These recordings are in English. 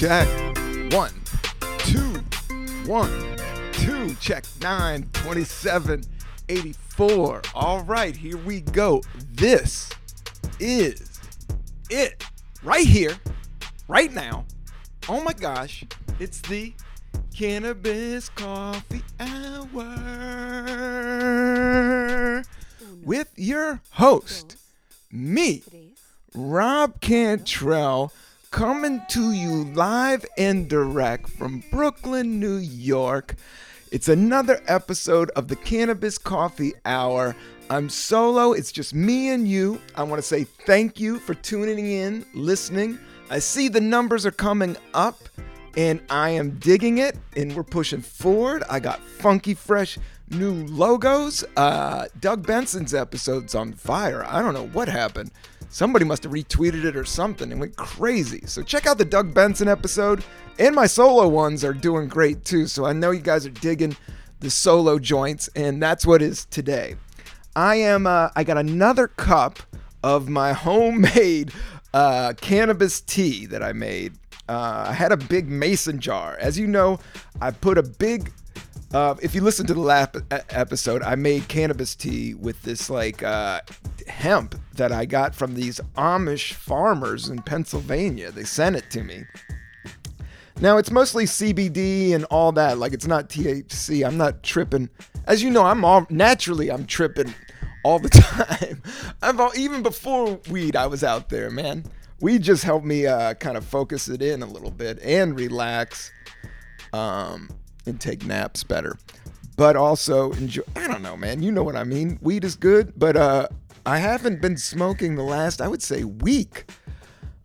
Check. One, two, one, two. Check nine, 27, 84. All right, here we go. This is it right here, right now. Oh my gosh, it's the Cannabis Coffee Hour with your host, me. Rob Cantrell coming to you live and direct from Brooklyn, New York. It's another episode of the Cannabis Coffee Hour. I'm solo, it's just me and you. I want to say thank you for tuning in, listening. I see the numbers are coming up and I am digging it and we're pushing forward. I got funky, fresh new logos. Uh, Doug Benson's episode's on fire. I don't know what happened. Somebody must have retweeted it or something and went crazy. So check out the Doug Benson episode. And my solo ones are doing great too. So I know you guys are digging the solo joints, and that's what is today. I am. Uh, I got another cup of my homemade uh, cannabis tea that I made. Uh, I had a big mason jar. As you know, I put a big uh, if you listen to the last episode, I made cannabis tea with this like uh, hemp that I got from these Amish farmers in Pennsylvania. They sent it to me. Now it's mostly CBD and all that. Like it's not THC. I'm not tripping. As you know, I'm all naturally I'm tripping all the time. I've all, even before weed, I was out there, man. Weed just helped me uh, kind of focus it in a little bit and relax. Um, and take naps better. But also enjoy I don't know, man. You know what I mean. Weed is good, but uh I haven't been smoking the last, I would say, week.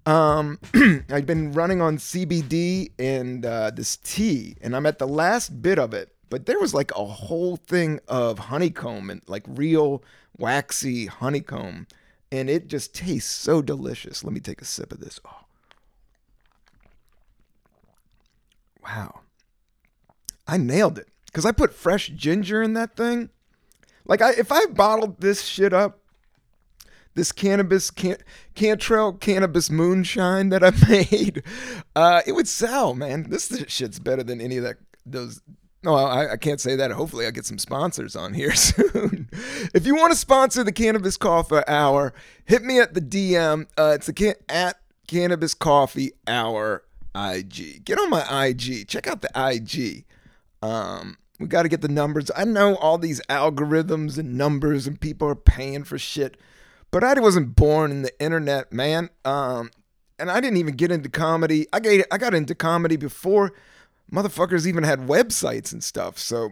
Um I've been running on CBD and uh this tea, and I'm at the last bit of it. But there was like a whole thing of honeycomb and like real waxy honeycomb. And it just tastes so delicious. Let me take a sip of this. Oh. Wow. I nailed it because I put fresh ginger in that thing. Like I, if I bottled this shit up, this cannabis can Cantrell cannabis moonshine that I made, uh, it would sell, man. This shit's better than any of that. Those. No, I, I can't say that. Hopefully, I get some sponsors on here soon. if you want to sponsor the Cannabis Coffee Hour, hit me at the DM. Uh, it's the can- at Cannabis Coffee Hour IG. Get on my IG. Check out the IG. Um, we got to get the numbers. I know all these algorithms and numbers and people are paying for shit, but I wasn't born in the internet, man. Um, and I didn't even get into comedy. I got I got into comedy before motherfuckers even had websites and stuff. So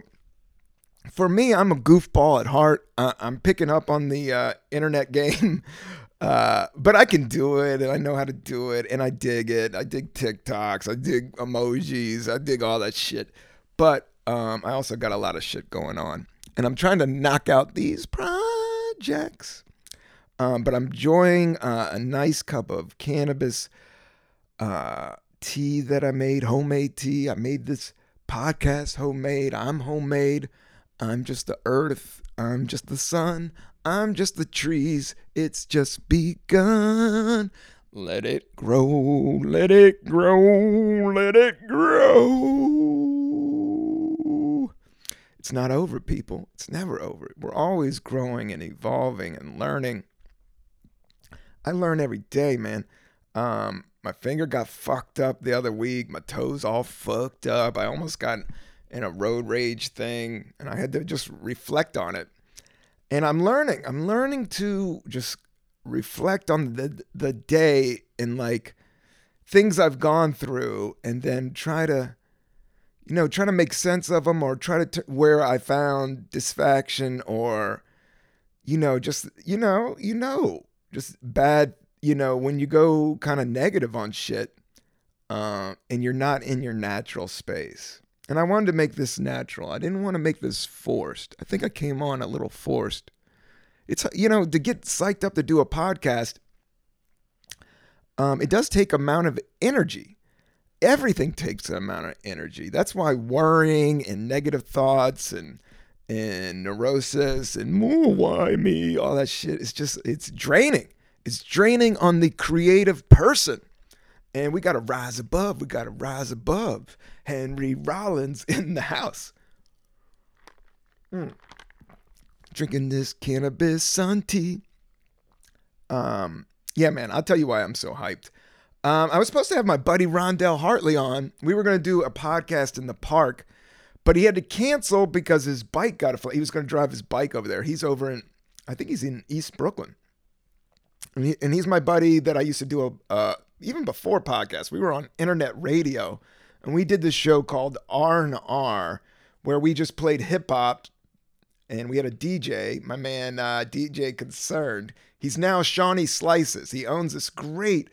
for me, I'm a goofball at heart. I'm picking up on the uh, internet game. Uh, but I can do it and I know how to do it and I dig it. I dig TikToks, I dig emojis, I dig all that shit. But um, I also got a lot of shit going on. And I'm trying to knock out these projects. Um, but I'm enjoying uh, a nice cup of cannabis uh, tea that I made, homemade tea. I made this podcast homemade. I'm homemade. I'm just the earth. I'm just the sun. I'm just the trees. It's just begun. Let it grow. Let it grow. Let it grow. It's not over, people. It's never over. We're always growing and evolving and learning. I learn every day, man. Um, my finger got fucked up the other week. My toes all fucked up. I almost got in a road rage thing, and I had to just reflect on it. And I'm learning. I'm learning to just reflect on the the day and like things I've gone through, and then try to, you know, trying to make sense of them, or try to t- where I found disfaction, or, you know, just you know, you know, just bad you know, when you go kind of negative on shit uh, and you're not in your natural space. And I wanted to make this natural. I didn't want to make this forced. I think I came on a little forced. It's, you know, to get psyched up to do a podcast, um, it does take amount of energy. Everything takes an amount of energy. That's why worrying and negative thoughts and and neurosis and "Ooh, why me? All that shit. is just it's draining. It's draining on the creative person. And we gotta rise above. We gotta rise above. Henry Rollins in the house. Mm. Drinking this cannabis sun tea. Um, yeah, man, I'll tell you why I'm so hyped. Um, I was supposed to have my buddy Rondell Hartley on. We were going to do a podcast in the park, but he had to cancel because his bike got a flat. He was going to drive his bike over there. He's over in, I think he's in East Brooklyn. And, he, and he's my buddy that I used to do a, uh, even before podcast. We were on internet radio and we did this show called R and R where we just played hip hop and we had a DJ, my man uh, DJ Concerned. He's now Shawnee Slices. He owns this great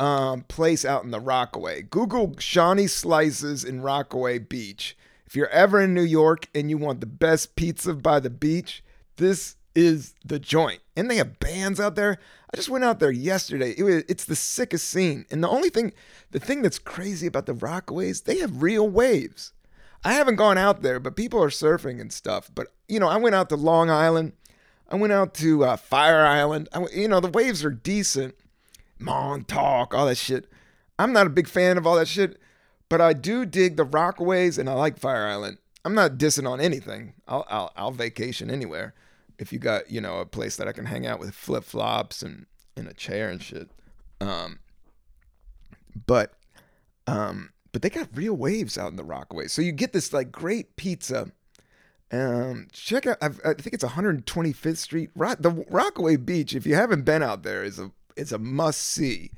um, place out in the Rockaway. Google Shawnee Slices in Rockaway Beach. If you're ever in New York and you want the best pizza by the beach, this is the joint. And they have bands out there. I just went out there yesterday. It was, it's the sickest scene. And the only thing, the thing that's crazy about the Rockaways, they have real waves. I haven't gone out there, but people are surfing and stuff. But you know, I went out to Long Island. I went out to uh, Fire Island. I, you know, the waves are decent. Montauk, all that shit. I'm not a big fan of all that shit, but I do dig the Rockaways and I like Fire Island. I'm not dissing on anything. I'll I'll, I'll vacation anywhere if you got you know a place that I can hang out with flip flops and in a chair and shit. Um, but um, but they got real waves out in the Rockaways, so you get this like great pizza. Um, check out. I've, I think it's 125th Street. Rock, the Rockaway Beach. If you haven't been out there, is a it's a must see.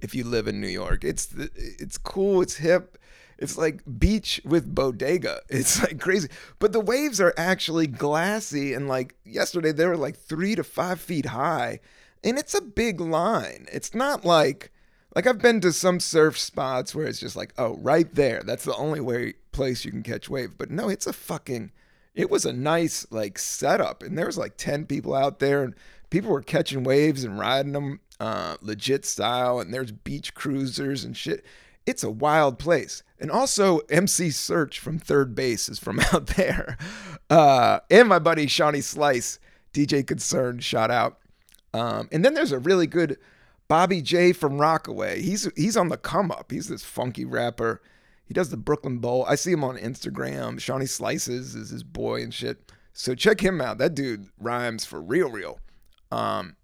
If you live in New York, it's it's cool. It's hip. It's like beach with bodega. It's like crazy. But the waves are actually glassy. And like yesterday, they were like three to five feet high. And it's a big line. It's not like, like I've been to some surf spots where it's just like, oh, right there. That's the only way place you can catch wave. But no, it's a fucking, it was a nice like setup. And there was like 10 people out there and people were catching waves and riding them uh, legit style. And there's beach cruisers and shit it's a wild place. And also, MC Serch from Third Bass is from out there. Uh, and my buddy Shawnee Slice, DJ Concerned, shout out. Um, and then there's a really good Bobby J from Rockaway. He's he's on the come up. He's this funky rapper. He does the Brooklyn Bowl. I see him on Instagram. Shawnee Slices is his boy and shit. So check him out. That dude rhymes for real, real. Um,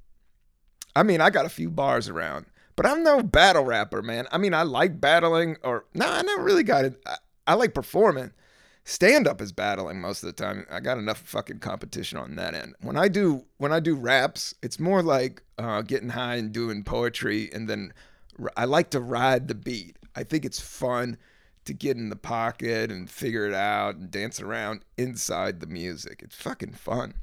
I mean, I got a few bars around. But I'm no battle rapper, man. I mean, I like battling, or no, I never really got it. I, I like performing. Stand up is battling most of the time. I got enough fucking competition on that end. When I do when I do raps, it's more like uh, getting high and doing poetry, and then I like to ride the beat. I think it's fun to get in the pocket and figure it out and dance around inside the music. It's fucking fun.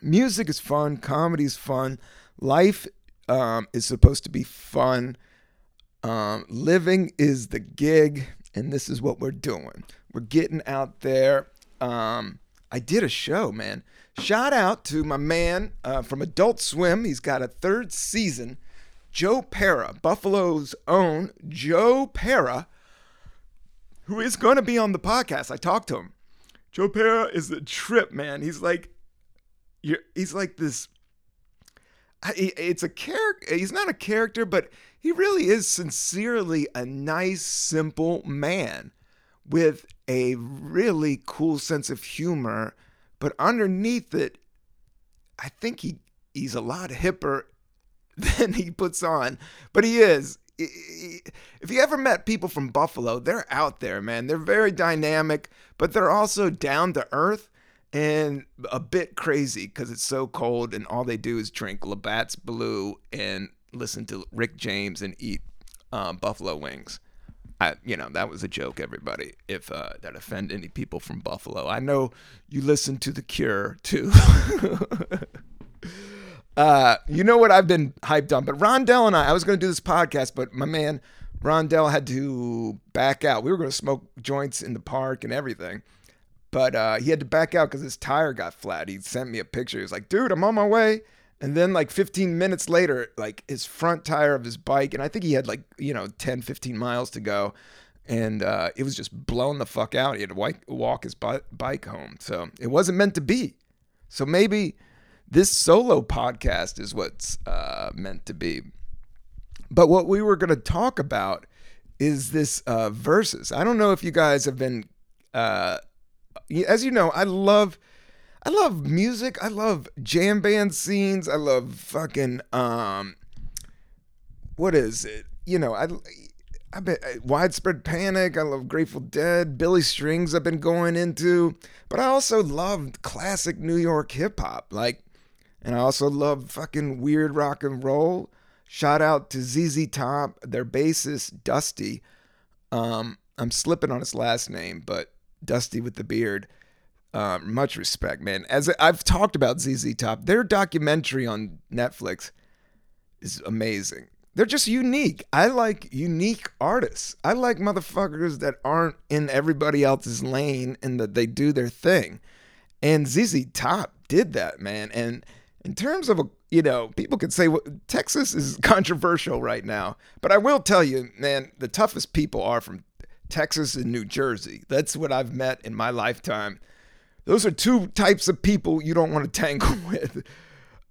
Music is fun. Comedy's fun. Life um, is supposed to be fun. Um, living is the gig, and this is what we're doing. We're getting out there. Um, I did a show, man. Shout out to my man uh, from Adult Swim. He's got a third season. Joe Pera, Buffalo's own Joe Pera, who is going to be on the podcast. I talked to him. Joe Pera is the trip, man. He's like, you're, he's like this it's a character. He's not a character, but he really is sincerely a nice, simple man with a really cool sense of humor. But underneath it, I think he he's a lot hipper than he puts on. But he is. If you ever met people from Buffalo, they're out there, man. They're very dynamic, but they're also down to earth and a bit crazy because it's so cold and all they do is drink Labatt's Blue and listen to Rick James and eat um, buffalo wings. I, you know, that was a joke, everybody. If uh, that offend any people from Buffalo, I know you listen to The Cure too. uh, you know what I've been hyped on, but Rondell and I, I was going to do this podcast, but my man Rondell had to back out. We were going to smoke joints in the park and everything. But uh, he had to back out because his tire got flat. He sent me a picture. He was like, dude, I'm on my way. And then, like 15 minutes later, like his front tire of his bike, and I think he had like, you know, 10, 15 miles to go. and uh, it was just blown the fuck out. He had to walk his bike home, so it wasn't meant to be. So maybe this solo podcast is what's uh, meant to be. But what we were going to talk about is this uh. I don't know if you guys have been, uh, as you know, I love, I love music. I love jam band scenes. I love fucking, um, what is it? You know, I, I bet widespread panic. I love Grateful Dead, Billy Strings. I've been going into, but I also love classic New York hip hop. Like, and I also love fucking weird rock and roll. Shout out to ZZ Top, their bassist Dusty. Um, I'm slipping on his last name, but Dusty with the beard. Uh, much respect, man. As I've talked about ZZ Top, their documentary on Netflix is amazing. They're just unique. I like unique artists. I like motherfuckers that aren't in everybody else's lane and that they do their thing. And ZZ Top did that, man. And in terms of a you know, people could say well, Texas is controversial right now, but I will tell you, man, the toughest people are from Texas and New Jersey. That's what I've met in my lifetime. Those are two types of people you don't want to tangle with.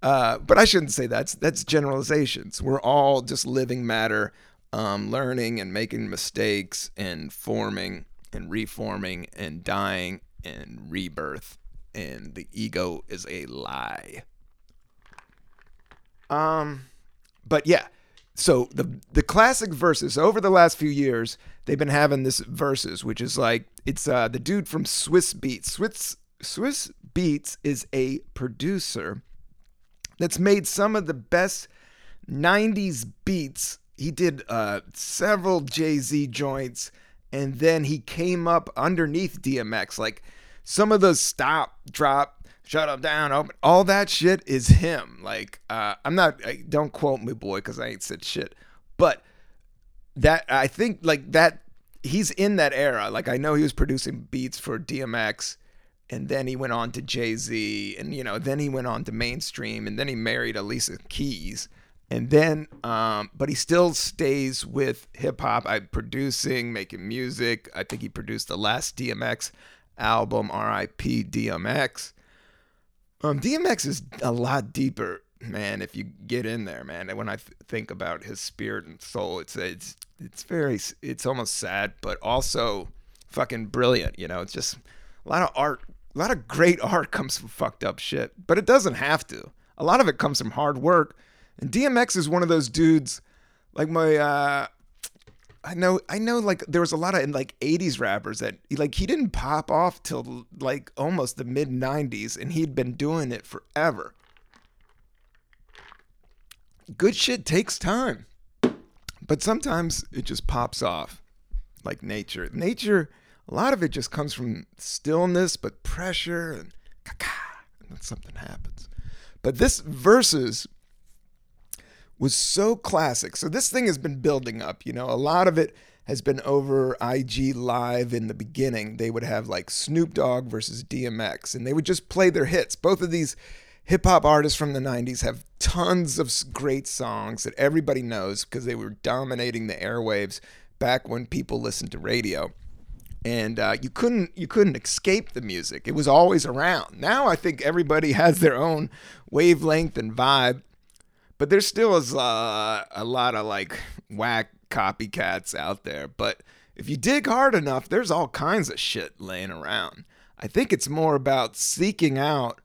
Uh, but I shouldn't say that's that's generalizations. We're all just living matter, um, learning and making mistakes and forming and reforming and dying and rebirth. And the ego is a lie. Um, but yeah, so the the classic verses over the last few years they've been having this verses, which is like it's uh the dude from Swizz Beatz Swiss Swizz Beatz is a producer that's made some of the best 90s beats. He did uh, several Jay Z joints, and then he came up underneath DMX. Like some of those stop, drop, shut up, down, open, all that shit is him. Like, uh, I'm not, don't quote me, boy, because I ain't said shit. But that, I think, like, that, he's in that era. Like, I know he was producing beats for DMX and then he went on to Jay Z, and you know, then he went on to mainstream, and then he married Alicia Keys, and then, um, but he still stays with hip hop. I producing, making music. I think he produced the last DMX album, R.I.P. DMX. Um, DMX is a lot deeper, man. If you get in there, man, when I th- think about his spirit and soul, it's it's it's very, it's almost sad, but also fucking brilliant. You know, it's just a lot of art a lot of great art comes from fucked up shit, but it doesn't have to. A lot of it comes from hard work. And DMX is one of those dudes, like my, uh, I know, I know, like there was a lot of like '80s rappers that like he didn't pop off till like almost the mid '90s, and he'd been doing it forever. Good shit takes time, but sometimes it just pops off, like nature. Nature a lot of it just comes from stillness, but pressure and and then something happens. But this verses was so classic. So this thing has been building up, you know, a lot of it has been over IG Live in the beginning. They would have like Snoop Dogg versus DMX, and they would just play their hits. Both of these hip hop artists from the 90s have tons of great songs that everybody knows because they were dominating the airwaves back when people listened to radio and uh, you couldn't you couldn't escape the music. It was always around. Now I think everybody has their own wavelength and vibe, but there still is uh, a lot of like whack copycats out there. But if you dig hard enough, there's all kinds of shit laying around. I think it's more about seeking out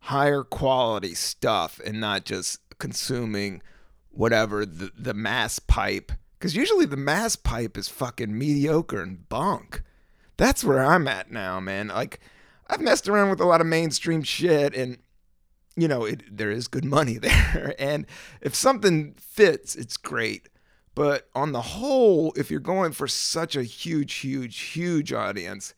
higher quality stuff and not just consuming whatever the, the mass pipe. Because usually the mass pipe is fucking mediocre and bunk that's where I'm at now, man. Like I've messed around with a lot of mainstream shit and you know, it, there is good money there. And if something fits, it's great. But on the whole, if you're going for such a huge, huge, huge audience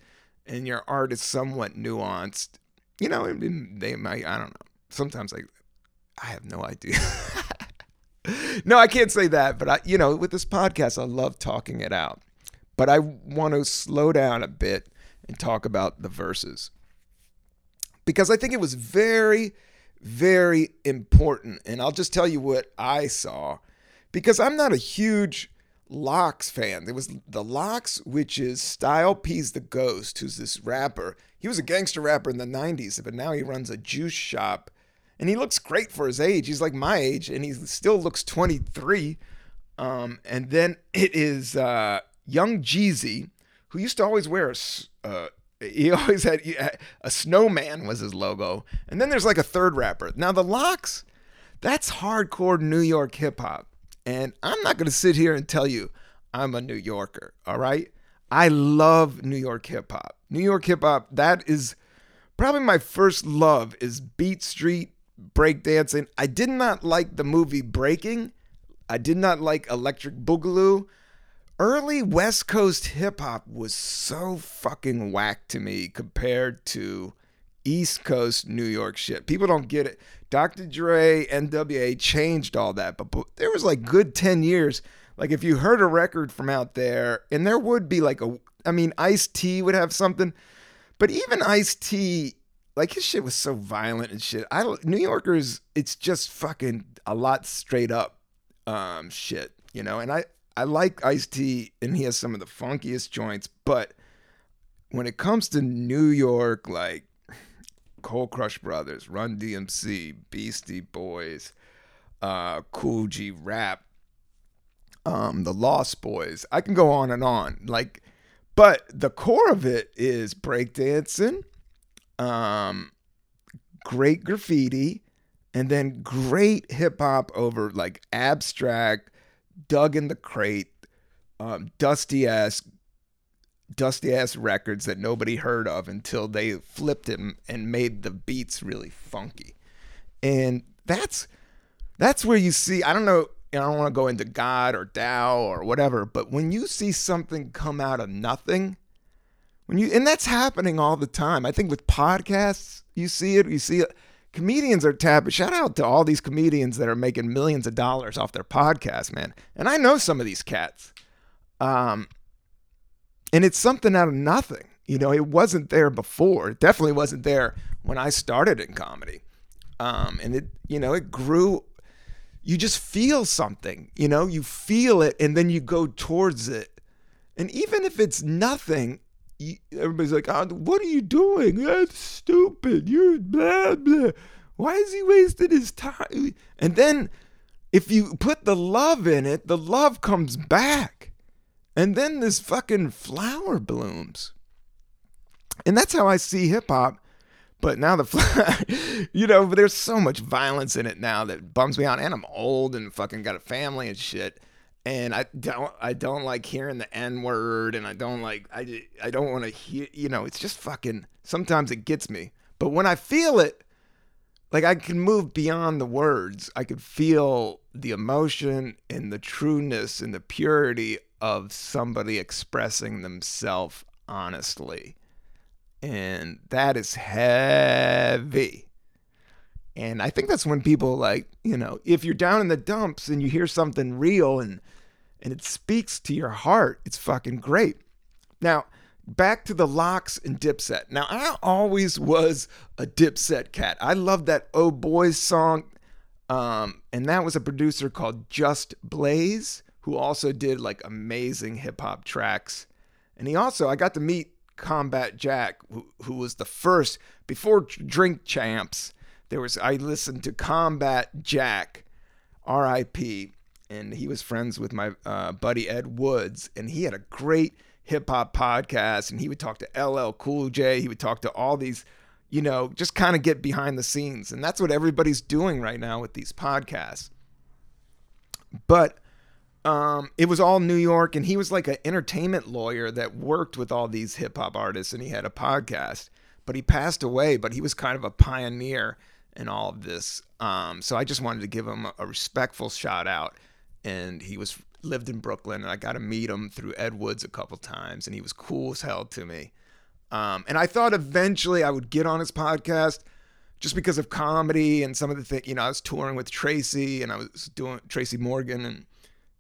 and your art is somewhat nuanced, you know, they might, I don't know. Sometimes like, I have no idea. no, I can't say that, but I, you know, with this podcast, I love talking it out. But I want to slow down a bit and talk about the verses. Because I think it was very, very important. And I'll just tell you what I saw. Because I'm not a huge LOX fan. There was the LOX, which is Style P's the Ghost, who's this rapper. He was a gangster rapper in the 90s, but now he runs a juice shop. And he looks great for his age. He's like my age, and he still looks 23. Um, and then it is uh, Young Jeezy, who used to always wear a, uh, he always had a snowman was his logo. And then there's like a third rapper. Now the LOX, that's hardcore New York hip hop. And I'm not going to sit here and tell you I'm a New Yorker, all right? I love New York hip hop. New York hip hop, that is probably my first love is Beat Street breakdancing. I did not like the movie Breaking. I did not like Electric Boogaloo. Early West Coast hip hop was so fucking whack to me compared to East Coast New York shit. People don't get it. Dr. Dre, NWA changed all that, but, but there was like good 10 years. Like if you heard a record from out there, and there would be like a, I mean, Ice T would have something, but even Ice T, like his shit was so violent and shit. I New Yorkers, it's just fucking a lot straight up um, shit, you know. And I I like Ice T, and he has some of the funkiest joints, but when it comes to New York, like Cold Crush Brothers, Run DMC, Beastie Boys, uh, Kool G Rap, um, the Lost Boyz. I can go on and on. Like, but the core of it is breakdancing, um, great graffiti, and then great hip hop over like abstract, dug in the crate, um, dusty ass dusty ass records that nobody heard of until they flipped him and made the beats really funky. And that's that's where you see I don't know I don't want to go into God or Tao or whatever, but when you see something come out of nothing, when you and that's happening all the time. I think with podcasts, you see it, you see it. Comedians are tapping. Shout out to all these comedians that are making millions of dollars off their podcast, man. And I know some of these cats. Um, and it's something out of nothing. You know, it wasn't there before. It definitely wasn't there when I started in comedy. Um, and it, you know, it grew. You just feel something, you know, you feel it and then you go towards it. And even if it's nothing, everybody's like, oh, what are you doing? That's stupid. You're blah, blah. Why is he wasting his time? And then if you put the love in it, the love comes back. And then this fucking flower blooms. And that's how I see hip hop. But now the, you know, there's so much violence in it now that bums me out. And I'm old and fucking got a family and shit. And I don't, I don't like hearing the N word, and I don't like, I, I don't want to hear, you know, it's just fucking. Sometimes it gets me, but when I feel it, like I can move beyond the words. I could feel the emotion and the trueness and the purity of somebody expressing themselves honestly. And that is heavy. And I think that's when people like, you know, if you're down in the dumps and you hear something real and and it speaks to your heart, it's fucking great. Now, back to the LOX and Dipset. Now, I always was a Dipset cat. I loved that Oh Boys song. Um, and that was a producer called Just Blaze, who also did like amazing hip hop tracks. And he also, I got to meet Combat Jack, who, who was the first, before Drink Champs, there was, I listened to Combat Jack, RIP, and he was friends with my uh, buddy Ed Woods, and he had a great hip hop podcast, and he would talk to LL Cool J, he would talk to all these, you know, just kind of get behind the scenes, and that's what everybody's doing right now with these podcasts. But um, it was all New York, and he was like an entertainment lawyer that worked with all these hip hop artists, and he had a podcast. But he passed away, but he was kind of a pioneer in all of this. Um, so I just wanted to give him a, a respectful shout out. And he was lived in Brooklyn, and I got to meet him through Ed Woods a couple times, and he was cool as hell to me. Um, and I thought eventually I would get on his podcast just because of comedy and some of the things. You know, I was touring with Tracy, and I was doing Tracy Morgan, and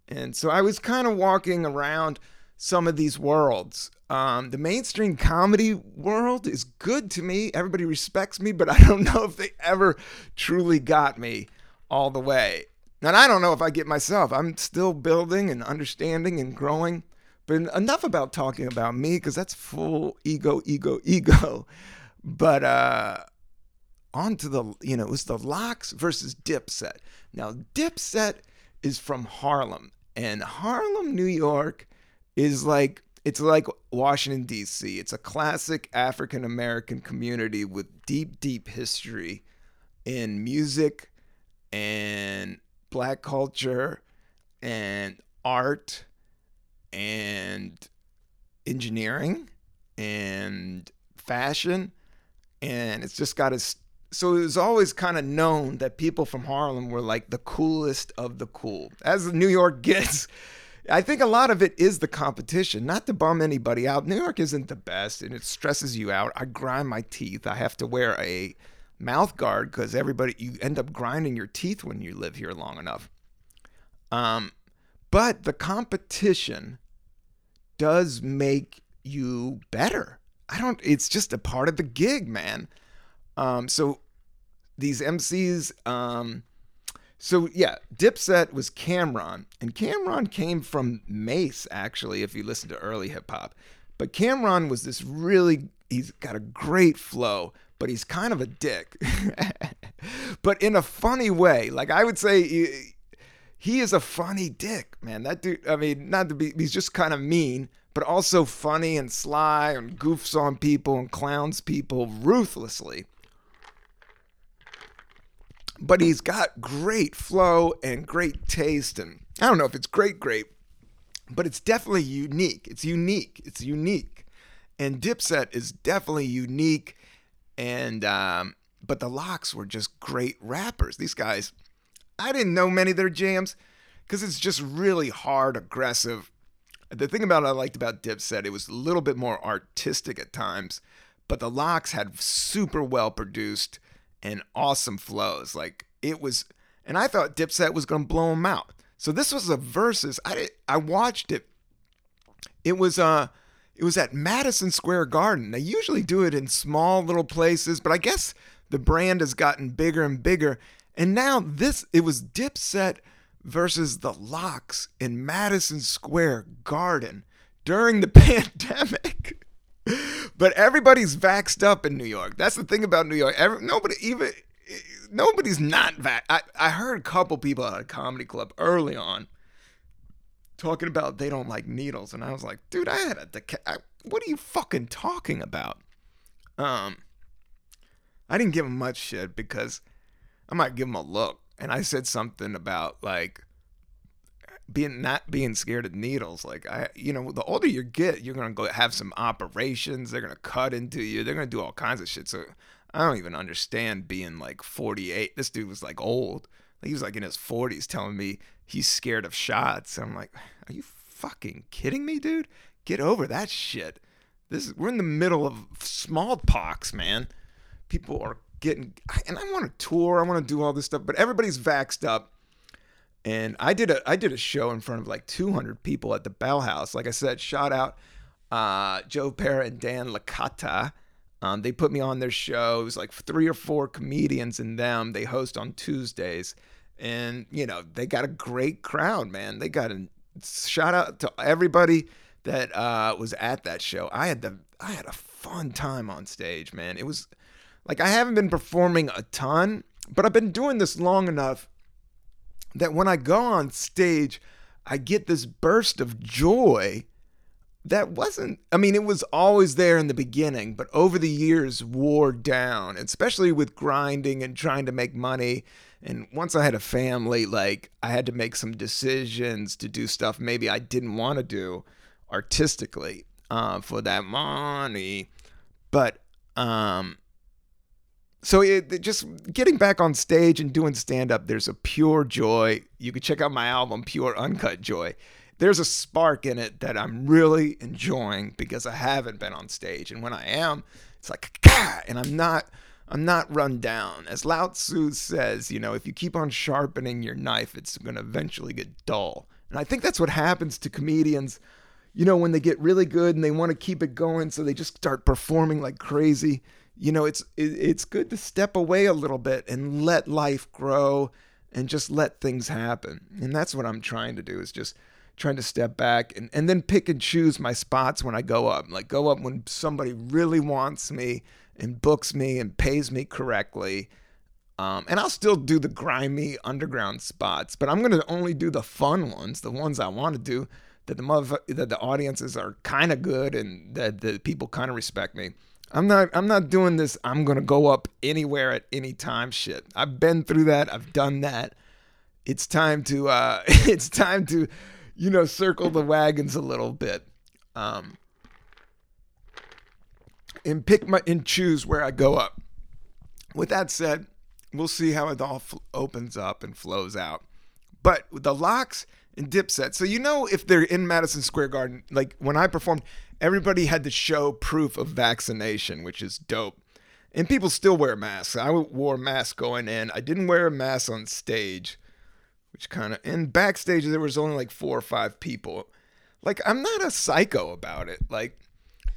and so I was kind of walking around some of these worlds. Um, the mainstream comedy world is good to me. Everybody respects me, but I don't know if they ever truly got me all the way. And I don't know if I get myself. I'm still building and understanding and growing. But enough about talking about me because that's full ego, ego, ego. But uh, on to the, you know, it was the LOX versus Dipset. Now, Dipset is from Harlem, and Harlem, New York is like, it's like Washington, D.C. It's a classic African American community with deep, deep history in music and black culture and art and engineering and fashion and it's just got a so it was always kind of known that people from Harlem were like the coolest of the cool as New York gets I think a lot of it is the competition, not to bum anybody out. New York isn't the best and it stresses you out. I grind my teeth. I have to wear a mouth guard because everybody, you end up grinding your teeth when you live here long enough. Um, but the competition does make you better. I don't, it's just a part of the gig, man. Um, so these MCs, um, so yeah, Dipset was Cam'ron, and Cam'ron came from Mase actually, if you listen to early hip hop. But Cam'ron was this really, he's got a great flow, but he's kind of a dick. but in a funny way. Like I would say, he, is a funny dick, man. That dude, I mean, not to be, he's just kind of mean, but also funny and sly and goofs on people and clowns people ruthlessly. But he's got great flow and great taste. And I don't know if it's great, great, but it's definitely unique. It's unique. It's unique. And Dipset is definitely unique. And, um, but the LOX were just great rappers. These guys, I didn't know many of their jams because it's just really hard, aggressive. The thing about I liked about Dipset, it was a little bit more artistic at times, but the LOX had super well produced and awesome flows. Like it was, and I thought Dipset was gonna blow them out. So this was a versus. I did, I watched it. It was uh, it was at Madison Square Garden. They usually do it in small little places, but I guess the brand has gotten bigger and bigger. And now this, it was Dipset versus the LOX in Madison Square Garden during the pandemic. but everybody's vaxxed up in New York. That's the thing about New York. Every, nobody even eh, nobody's not vax. I, I heard a couple people at a comedy club early on talking about they don't like needles, and I was like, dude, I had a deca- I, what are you fucking talking about? Um, I didn't give him much shit because I might give him a look. And I said something about like being not being scared of needles. Like I, you know, the older you get, you're gonna go have some operations. They're gonna cut into you. They're gonna do all kinds of shit. So I don't even understand being like 48. This dude was like old. He was like in his 40s, telling me he's scared of shots. I'm like, are you fucking kidding me, dude? Get over that shit. This is, we're in the middle of smallpox, man. People are getting and I want to tour, I want to do all this stuff, but everybody's vaxxed up. And I did a I did a show in front of like 200 people at the Bell House. Like I said, shout out uh, Joe Pera and Dan Licata. Um, they put me on their show. It was like three or four comedians in them. They host on Tuesdays, and you know they got a great crowd, man. They got a shout out to everybody that uh, was at that show. I had the I had a fun time on stage, man. It was like I haven't been performing a ton, but I've been doing this long enough that when I go on stage, I get this burst of joy that wasn't I mean it was always there in the beginning, but over the years wore down, especially with grinding and trying to make money. And once I had a family, like I had to make some decisions to do stuff maybe I didn't want to do artistically uh, for that money. But um, so it, it, just getting back on stage and doing stand up there's a pure joy you can check out my album pure uncut joy there's a spark in it that i'm really enjoying because i haven't been on stage. And when i am it's like and i'm not i'm not run down. As lao tzu says you know if you keep on sharpening your knife it's going to eventually get dull. And i think that's what happens to comedians. You know when they get really good and they want to keep it going so they just start performing like crazy you know, it's it, it's good to step away a little bit and let life grow and just let things happen. And that's what I'm trying to do is just trying to step back and, and then pick and choose my spots when I go up. Like go up when somebody really wants me and books me and pays me correctly. Um, and I'll still do the grimy underground spots, but I'm gonna only do the fun ones, the ones I want to do, that the mother that the audiences are kind of good and that the people kind of respect me. I'm not I'm not doing this I'm going to go up anywhere at any time shit. I've been through that. I've done that. It's time to uh it's time to you know circle the wagons a little bit. Um and pick my and choose where I go up. With that said, we'll see how it all f- opens up and flows out. But the LOX and dip Dipset, so you know if they're in Madison Square Garden, like when I performed, everybody had to show proof of vaccination, which is dope. And people still wear masks. I wore a mask going in. I didn't wear a mask on stage, which kind of, and backstage there was only like four or five people. Like I'm not a psycho about it. Like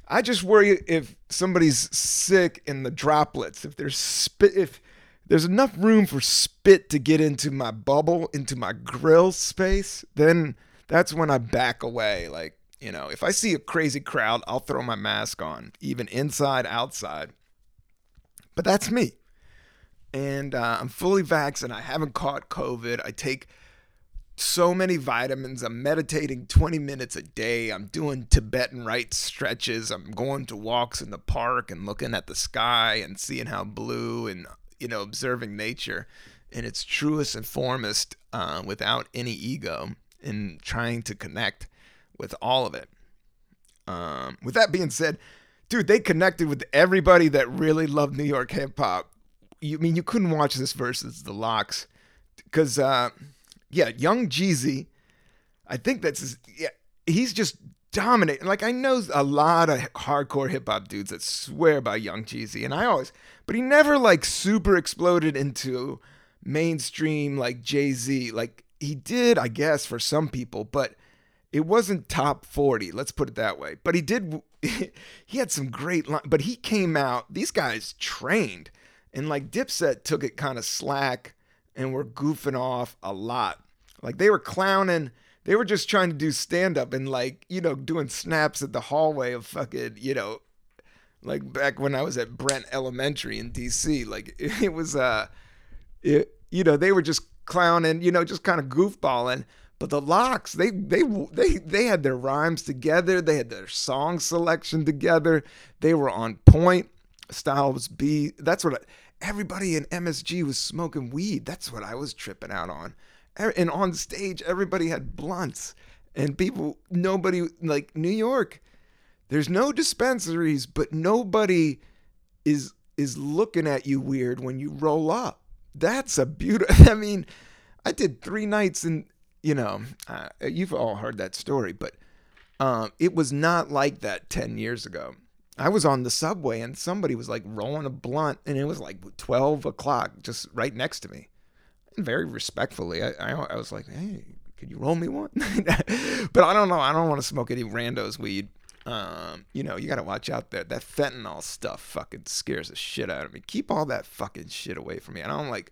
I just worry if somebody's sick in the droplets, if there's spit, if there's enough room for spit to get into my bubble, into my grill space, then that's when I back away. Like, you know, if I see a crazy crowd, I'll throw my mask on, even inside, outside. But that's me. And uh, I'm fully vaccinated. I haven't caught COVID. I take so many vitamins. I'm meditating 20 minutes a day. I'm doing Tibetan rites stretches. I'm going to walks in the park and looking at the sky and seeing how blue and, you know, observing nature in its truest and formest uh, without any ego and trying to connect with all of it. Um, with that being said, dude, they connected with everybody that really loved New York hip hop. You I mean you couldn't watch this versus the LOX because. Uh, yeah, Young Jeezy. I think that's his, yeah. He's just dominating. Like I know a lot of hardcore hip hop dudes that swear by Young Jeezy, and I always, but he never like super exploded into mainstream like Jay Z. Like he did, I guess, for some people, but it wasn't top 40 let's put it that way but he did he had some great line but he came out these guys trained and like dipset took it kind of slack and were goofing off a lot like they were clowning. They were just trying to do stand up and like, you know, doing snaps at the hallway of fucking, you know, like back when I was at Brent Elementary in DC. Like it was uh it, you know, they were just clowning, you know, just kind of goofballing. But the LOX, they they they they had their rhymes together. They had their song selection together. They were on point. Style was B. That's what I, everybody in MSG was smoking weed. That's what I was tripping out on. And on stage everybody had blunts. And people nobody like New York there's no dispensaries but nobody is is looking at you weird when you roll up. That's a beautiful I mean I did 3 nights and you know uh, you've all heard that story but um, it was not like that 10 years ago I was on the subway and somebody was like rolling a blunt and it was like 12 o'clock just right next to me And very respectfully, I, I, I was like, hey, could you roll me one? but I don't know. I don't want to smoke any randos weed. Um, you know, you got to watch out there. That fentanyl stuff fucking scares the shit out of me. Keep all that fucking shit away from me. I don't like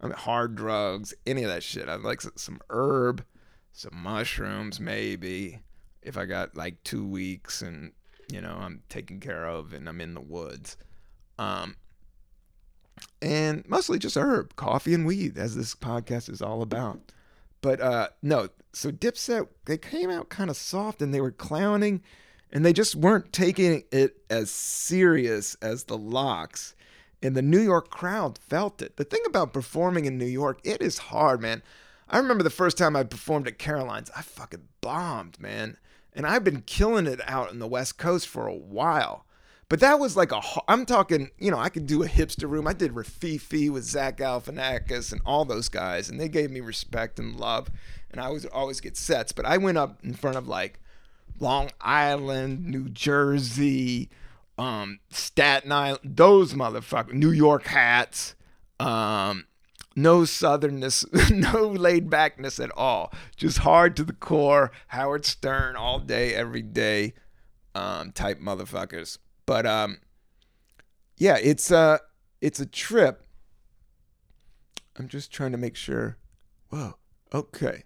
I mean, hard drugs, any of that shit. I like some herb, some mushrooms, maybe. If I got like two weeks and, you know, I'm taken care of and I'm in the woods. Um, and mostly just herb, coffee and weed, as this podcast is all about. But uh, no, so Dipset, they came out kind of soft and they were clowning and they just weren't taking it as serious as the LOX. And the New York crowd felt it. The thing about performing in New York, it is hard, man. I remember the first time I performed at Caroline's, I fucking bombed, man. And I've been killing it out in the West Coast for a while. But that was like a, I'm talking, you know, I could do a hipster room. I did Rififi with Zach Galifianakis and all those guys, and they gave me respect and love, and I was always get sets. But I went up in front of like Long Island, New Jersey, um, Staten Island, those motherfuckers, New York hats, um, no southernness, no laid backness at all, just hard to the core, Howard Stern all day, every day, um, type motherfuckers. But um, yeah, it's a it's a trip. I'm just trying to make sure. Whoa. Okay.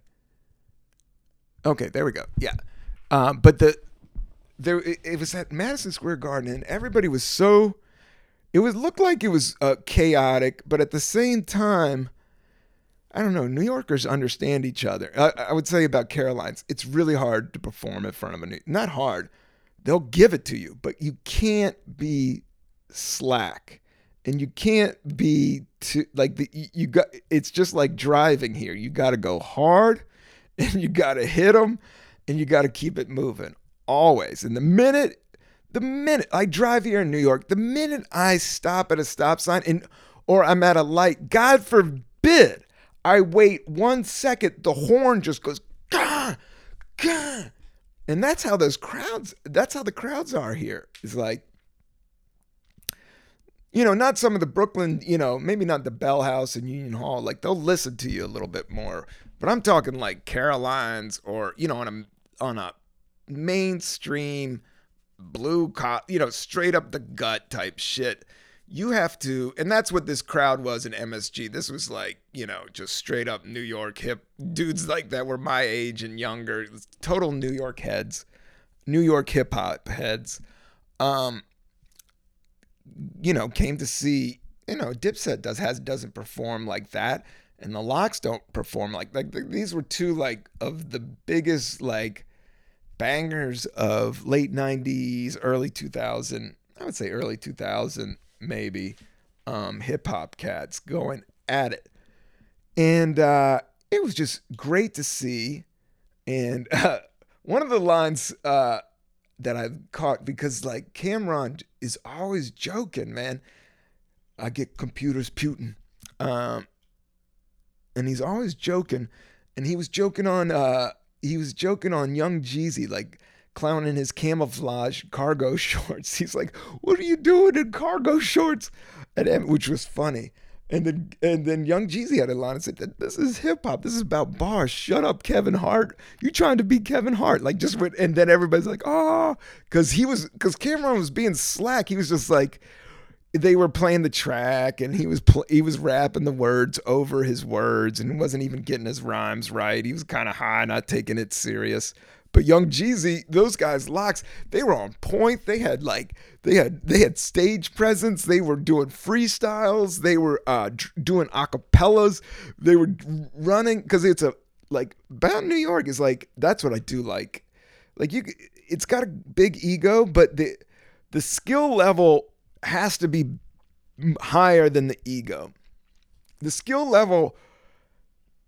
Okay, there we go. Yeah. Um, but the there it, it was at Madison Square Garden, and everybody was so. It was looked like it was uh, chaotic, but at the same time, I don't know. New Yorkers understand each other. I, I would say about Carolines, it's really hard to perform in front of a new. Not hard. They'll give it to you, but you can't be slack, and you can't be too like the you got. It's just like driving here. You got to go hard, and you got to hit them, and you got to keep it moving always. And the minute, the minute I drive here in New York, the minute I stop at a stop sign and or I'm at a light, God forbid I wait one second, the horn just goes, gah, gah. And that's how those crowds, that's how the crowds are here. It's like, you know, not some of the Brooklyn, you know, maybe not the Bell House and Union Hall. Like they'll listen to you a little bit more. But I'm talking like Carolines or, you know, on a on a mainstream blue cop, you know, straight up the gut type shit. You have to, and that's what this crowd was in MSG. This was like, you know, just straight up New York hip dudes like that were my age and younger. Total New York heads, New York hip hop heads. Um, you know, came to see, you know, Dipset does has doesn't perform like that, and the LOX don't perform like like these were two like of the biggest like bangers of late 90s, early 2000, I would say early 2000 maybe, um, hip hop cats going at it. And uh, it was just great to see. And uh, one of the lines uh, that I've caught, because like Cam'ron is always joking, man. I get computers Putin. Um, and he's always joking. And he was joking on uh, he was joking on Young Jeezy, like clowning his camouflage cargo shorts. He's like, "What are you doing in cargo shorts?" And which was funny. And then and then Young Jeezy had a line and said, "This is hip hop. This is about bars. Shut up, Kevin Hart. You trying to be Kevin Hart?" Like just with, and then everybody's like, "Oh," because he was because Cam'ron was being slack. He was just like they were playing the track and he was pl- he was rapping the words over his words and wasn't even getting his rhymes right. He was kind of high, not taking it serious. But Young Jeezy, those guys, LOX, they were on point. They had like they had they had stage presence. They were doing freestyles. They were uh, doing acapellas. They were running because it's a like Bound New York is like that's what I do like. Like you, it's got a big ego, but the the skill level has to be higher than the ego. The skill level,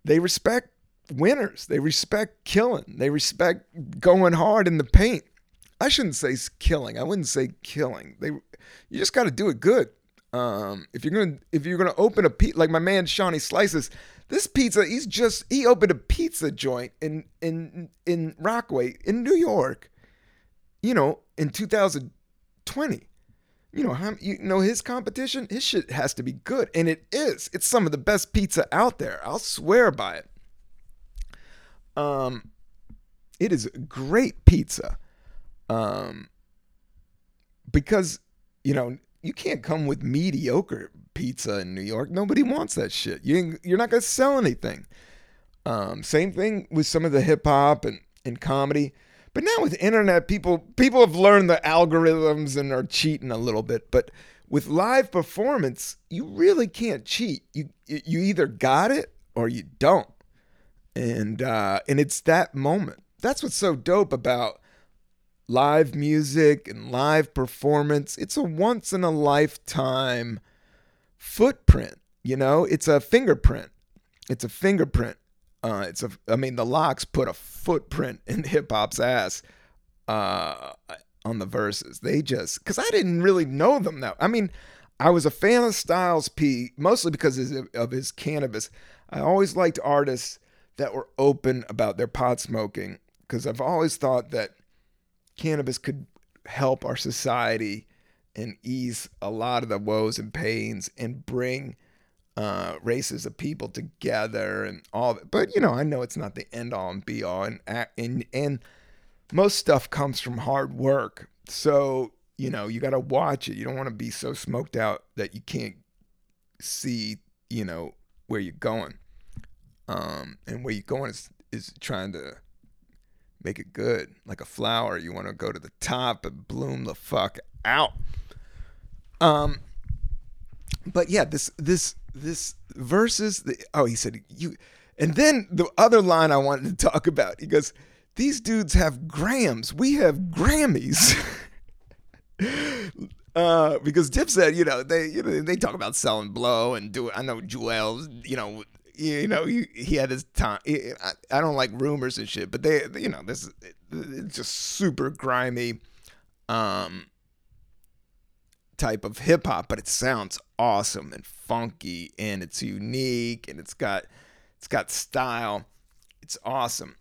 they respect winners. They respect killing. They respect going hard in the paint. I shouldn't say killing. I wouldn't say killing. They, you just got to do it good. Um, if you're gonna if you're gonna open a pizza like my man Shawnee Slices, this pizza he's just he opened a pizza joint in in in Rockaway in New York, you know, in 2020 you know, how, you know his competition, his shit has to be good, and it is. It's some of the best pizza out there. I'll swear by it. Um, it is great pizza. Um, because you know you can't come with mediocre pizza in New York. Nobody wants that shit. You you're not gonna sell anything. Um, same thing with some of the hip hop and and comedy but now with internet, people people have learned the algorithms and are cheating a little bit. But with live performance, you really can't cheat. You you either got it or you don't. And uh, and it's that moment. That's what's so dope about live music and live performance. It's a once in a lifetime footprint. You know, it's a fingerprint. It's a fingerprint uh, it's a, I mean, the LOX put a footprint in hip hop's ass uh, on the verses. They just, because I didn't really know them that. I mean, I was a fan of Styles P mostly because of his cannabis. I always liked artists that were open about their pot smoking because I've always thought that cannabis could help our society and ease a lot of the woes and pains and bring uh, races of people together and all that. But you know, I know it's not the end all and be all, and and and most stuff comes from hard work. So you know, you got to watch it. You don't want to be so smoked out that you can't see, you know, where you're going. Um, and where you're going is is trying to make it good, like a flower. You want to go to the top and bloom the fuck out. Um, but yeah, this this this versus the oh he said you, and then the other line I wanted to talk about. He goes, these dudes have grams, we have Grammys. Uh, because Dipset, you know, they you know they talk about selling blow and do it. I know Juelz, you know, you know, he, he had his time. I, I don't like rumors and shit, but they, you know, this it's just super grimy, um, type of hip hop, but it sounds awesome and funky and it's unique and it's got it's got style. It's awesome.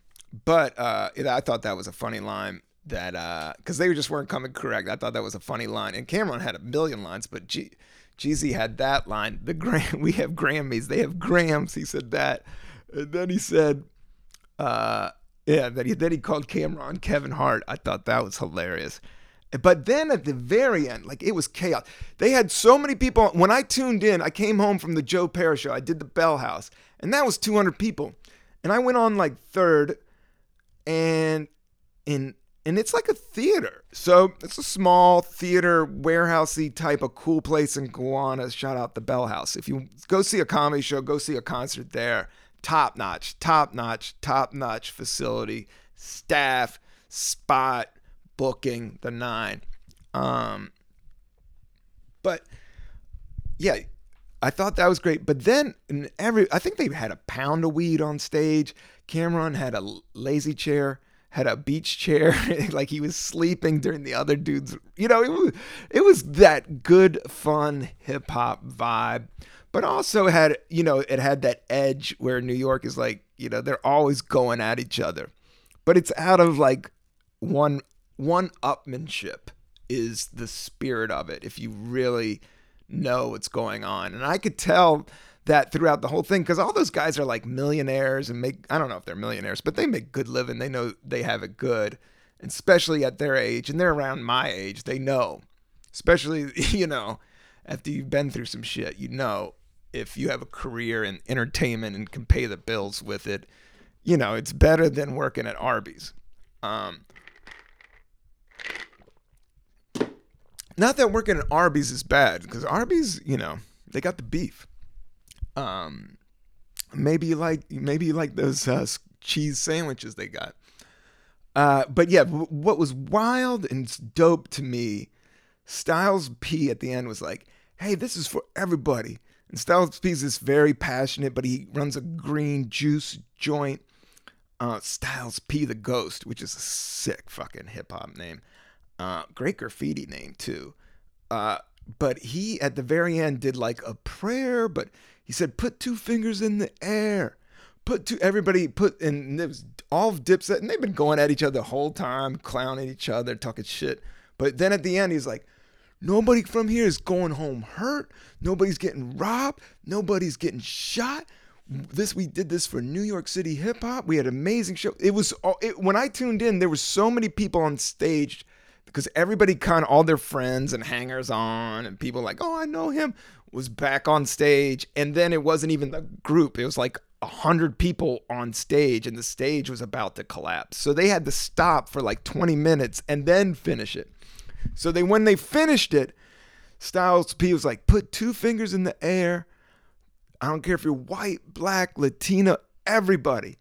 But uh, it, I thought that was a funny line that because uh, they just weren't coming correct. I thought that was a funny line. And Cam'ron had a million lines, but G- Jeezy had that line. The gram we have Grammys, they have grams. He said that, and then he said, uh, yeah, that he then he called Cam'ron Kevin Hart. I thought that was hilarious. But then at the very end, like it was chaos. They had so many people. When I tuned in, I came home from the Joe Pera show. I did the Bell House, and that was 200 people. And I went on like third, and in and it's like a theater. So it's a small theater, warehousey type of cool place in Gowanus. Shout out the Bell House. If you go see a comedy show, go see a concert there. Top notch, top notch, top notch facility, staff, spot, booking, the nine. Um, but yeah, I thought that was great. But then every, I think they had a pound of weed on stage. Cam'ron had a lazy chair had a beach chair, like he was sleeping during the other dudes. You know, it was it was that good, fun hip hop vibe, but also had you know it had that edge where New York is like you know they're always going at each other, but it's out of like one one upmanship is the spirit of it. If you really know what's going on, and I could tell that throughout the whole thing because all those guys are like millionaires and make I don't know if they're millionaires, but they make good living. They know they have it good, especially at their age, and they're around my age. They know, especially you know, after you've been through some shit, you know, if you have a career in entertainment and can pay the bills with it, you know, it's better than working at Arby's. Um, not that working at Arby's is bad because Arby's, you know, they got the beef. Um, maybe you like maybe like those uh, cheese sandwiches they got. Uh, but yeah, w- what was wild and dope to me, Styles P at the end was like, "Hey, this is for everybody." And Styles P is very passionate, but he runs a green juice joint. Uh, Styles P the Ghost, which is a sick fucking hip hop name. Uh, great graffiti name too. Uh, but he at the very end did like a prayer, but he said, put two fingers in the air. Put two, everybody put, and it was all Dipset, and they've been going at each other the whole time, clowning each other, talking shit. But then at the end, he's like, nobody from here is going home hurt. Nobody's getting robbed. Nobody's getting shot. This we did this for New York City hip hop. We had amazing show. It was it, when I tuned in, there were so many people on stage because everybody kind of all their friends and hangers on and people like, oh, I know him was back on stage, and then it wasn't even the group; it was like a hundred people on stage, and the stage was about to collapse. So they had to stop for like 20 minutes and then finish it. So they when they finished it, Styles P was like, "Put two fingers in the air." I don't care if you're white, black, Latina, everybody.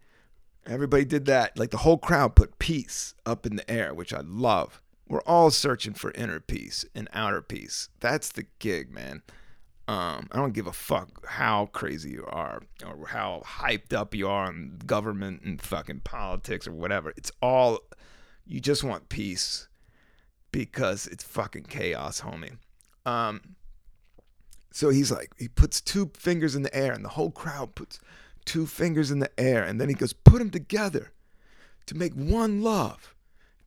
Everybody did that. Like the whole crowd put peace up in the air, which I love. We're all searching for inner peace and outer peace. That's the gig, man. Um, I don't give a fuck how crazy you are or how hyped up you are on government and fucking politics or whatever. It's all you just want peace because it's fucking chaos, homie. Um, so he's like, he puts two fingers in the air, and the whole crowd puts two fingers in the air, and then he goes, put them together to make one love.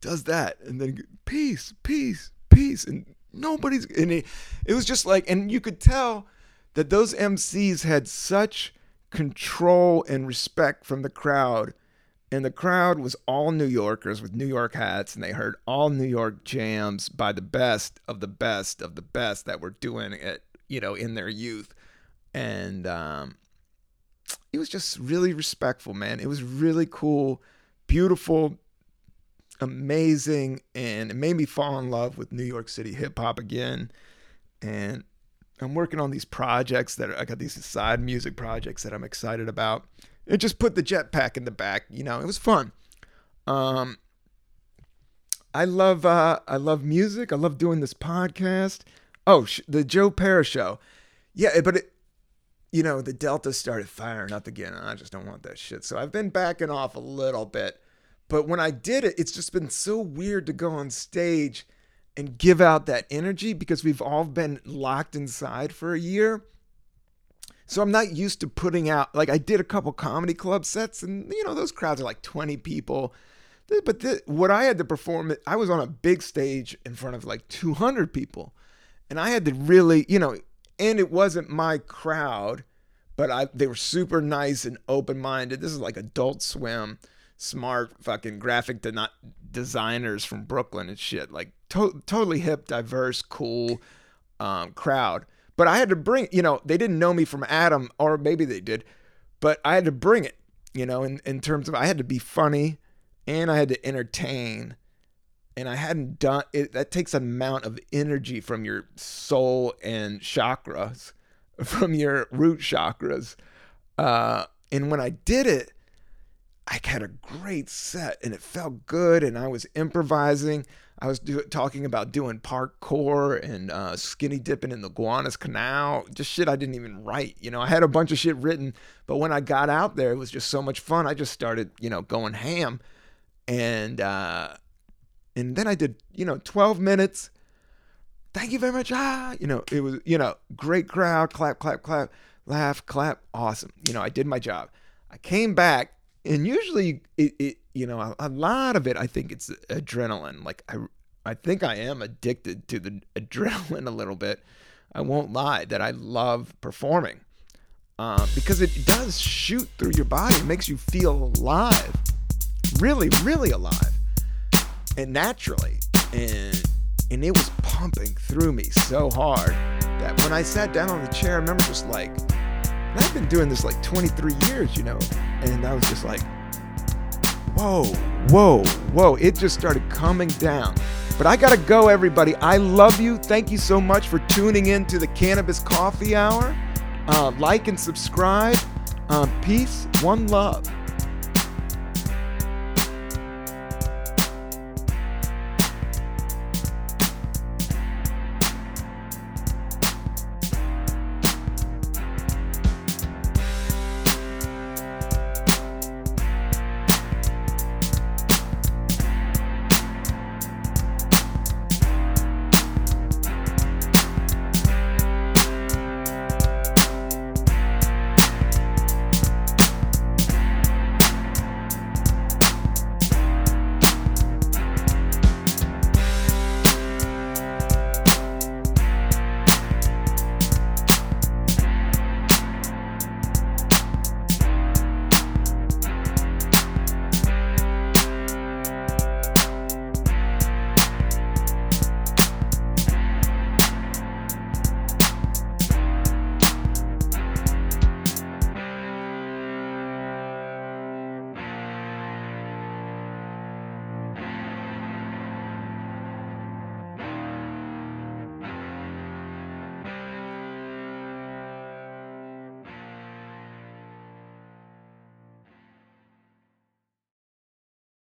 Does that, and then peace, peace, peace, and nobody's and it, it was just like and you could tell that those MCs had such control and respect from the crowd and the crowd was all New Yorkers with New York hats and they heard all New York jams by the best of the best of the best that were doing it you know in their youth and um he was just really respectful, man. It was really cool, beautiful, amazing, and it made me fall in love with New York City hip hop again. And I'm working on these projects that are, I got these side music projects that I'm excited about. It just put the jetpack in the back, you know. It was fun. Um, I love uh, I love music. I love doing this podcast. Oh, sh- the Joe Pera show. Yeah, but it, you know, the Delta started firing up again. And I just don't want that shit. So I've been backing off a little bit. But when I did it, it's just been so weird to go on stage and give out that energy because we've all been locked inside for a year. So I'm not used to putting out like I did a couple comedy club sets and you know those crowds are like 20 people. But what I had to perform, I was on a big stage in front of like 200 people. And I had to really, you know, and it wasn't my crowd, but I they were super nice and open-minded. This is like Adult Swim, smart fucking graphic de- designers from Brooklyn and shit. Like to- totally hip, diverse, cool um, crowd. But I had to bring, you know, they didn't know me from Adam, or maybe they did, but I had to bring it, you know, in, in terms of I had to be funny and I had to entertain. And I hadn't done it. That takes an amount of energy from your soul and chakras, from your root chakras. Uh, and when I did it, I had a great set and it felt good. And I was improvising. I was do, talking about doing parkour and uh, skinny dipping in the Gowanus Canal, just shit I didn't even write. You know, I had a bunch of shit written, but when I got out there, it was just so much fun. I just started, you know, going ham, and uh, and then I did, you know, 12 minutes. Thank you very much. Ah, you know, it was, you know, great crowd, clap, clap, clap, laugh, clap, awesome. You know, I did my job. I came back, and usually it, it you know, a, a lot of it, I think it's adrenaline. Like I, I think I am addicted to the adrenaline a little bit. I won't lie that I love performing uh, because it does shoot through your body. It makes you feel alive, really, really alive, and naturally. And and it was pumping through me so hard that when I sat down on the chair, I remember just like, and I've been doing this like 23 years, you know, and I was just like, whoa, whoa, whoa. It just started coming down. But I gotta go, everybody. I love you. Thank you so much for tuning in to the Cannabis Coffee Hour. Uh, like and subscribe. Uh, peace, one love.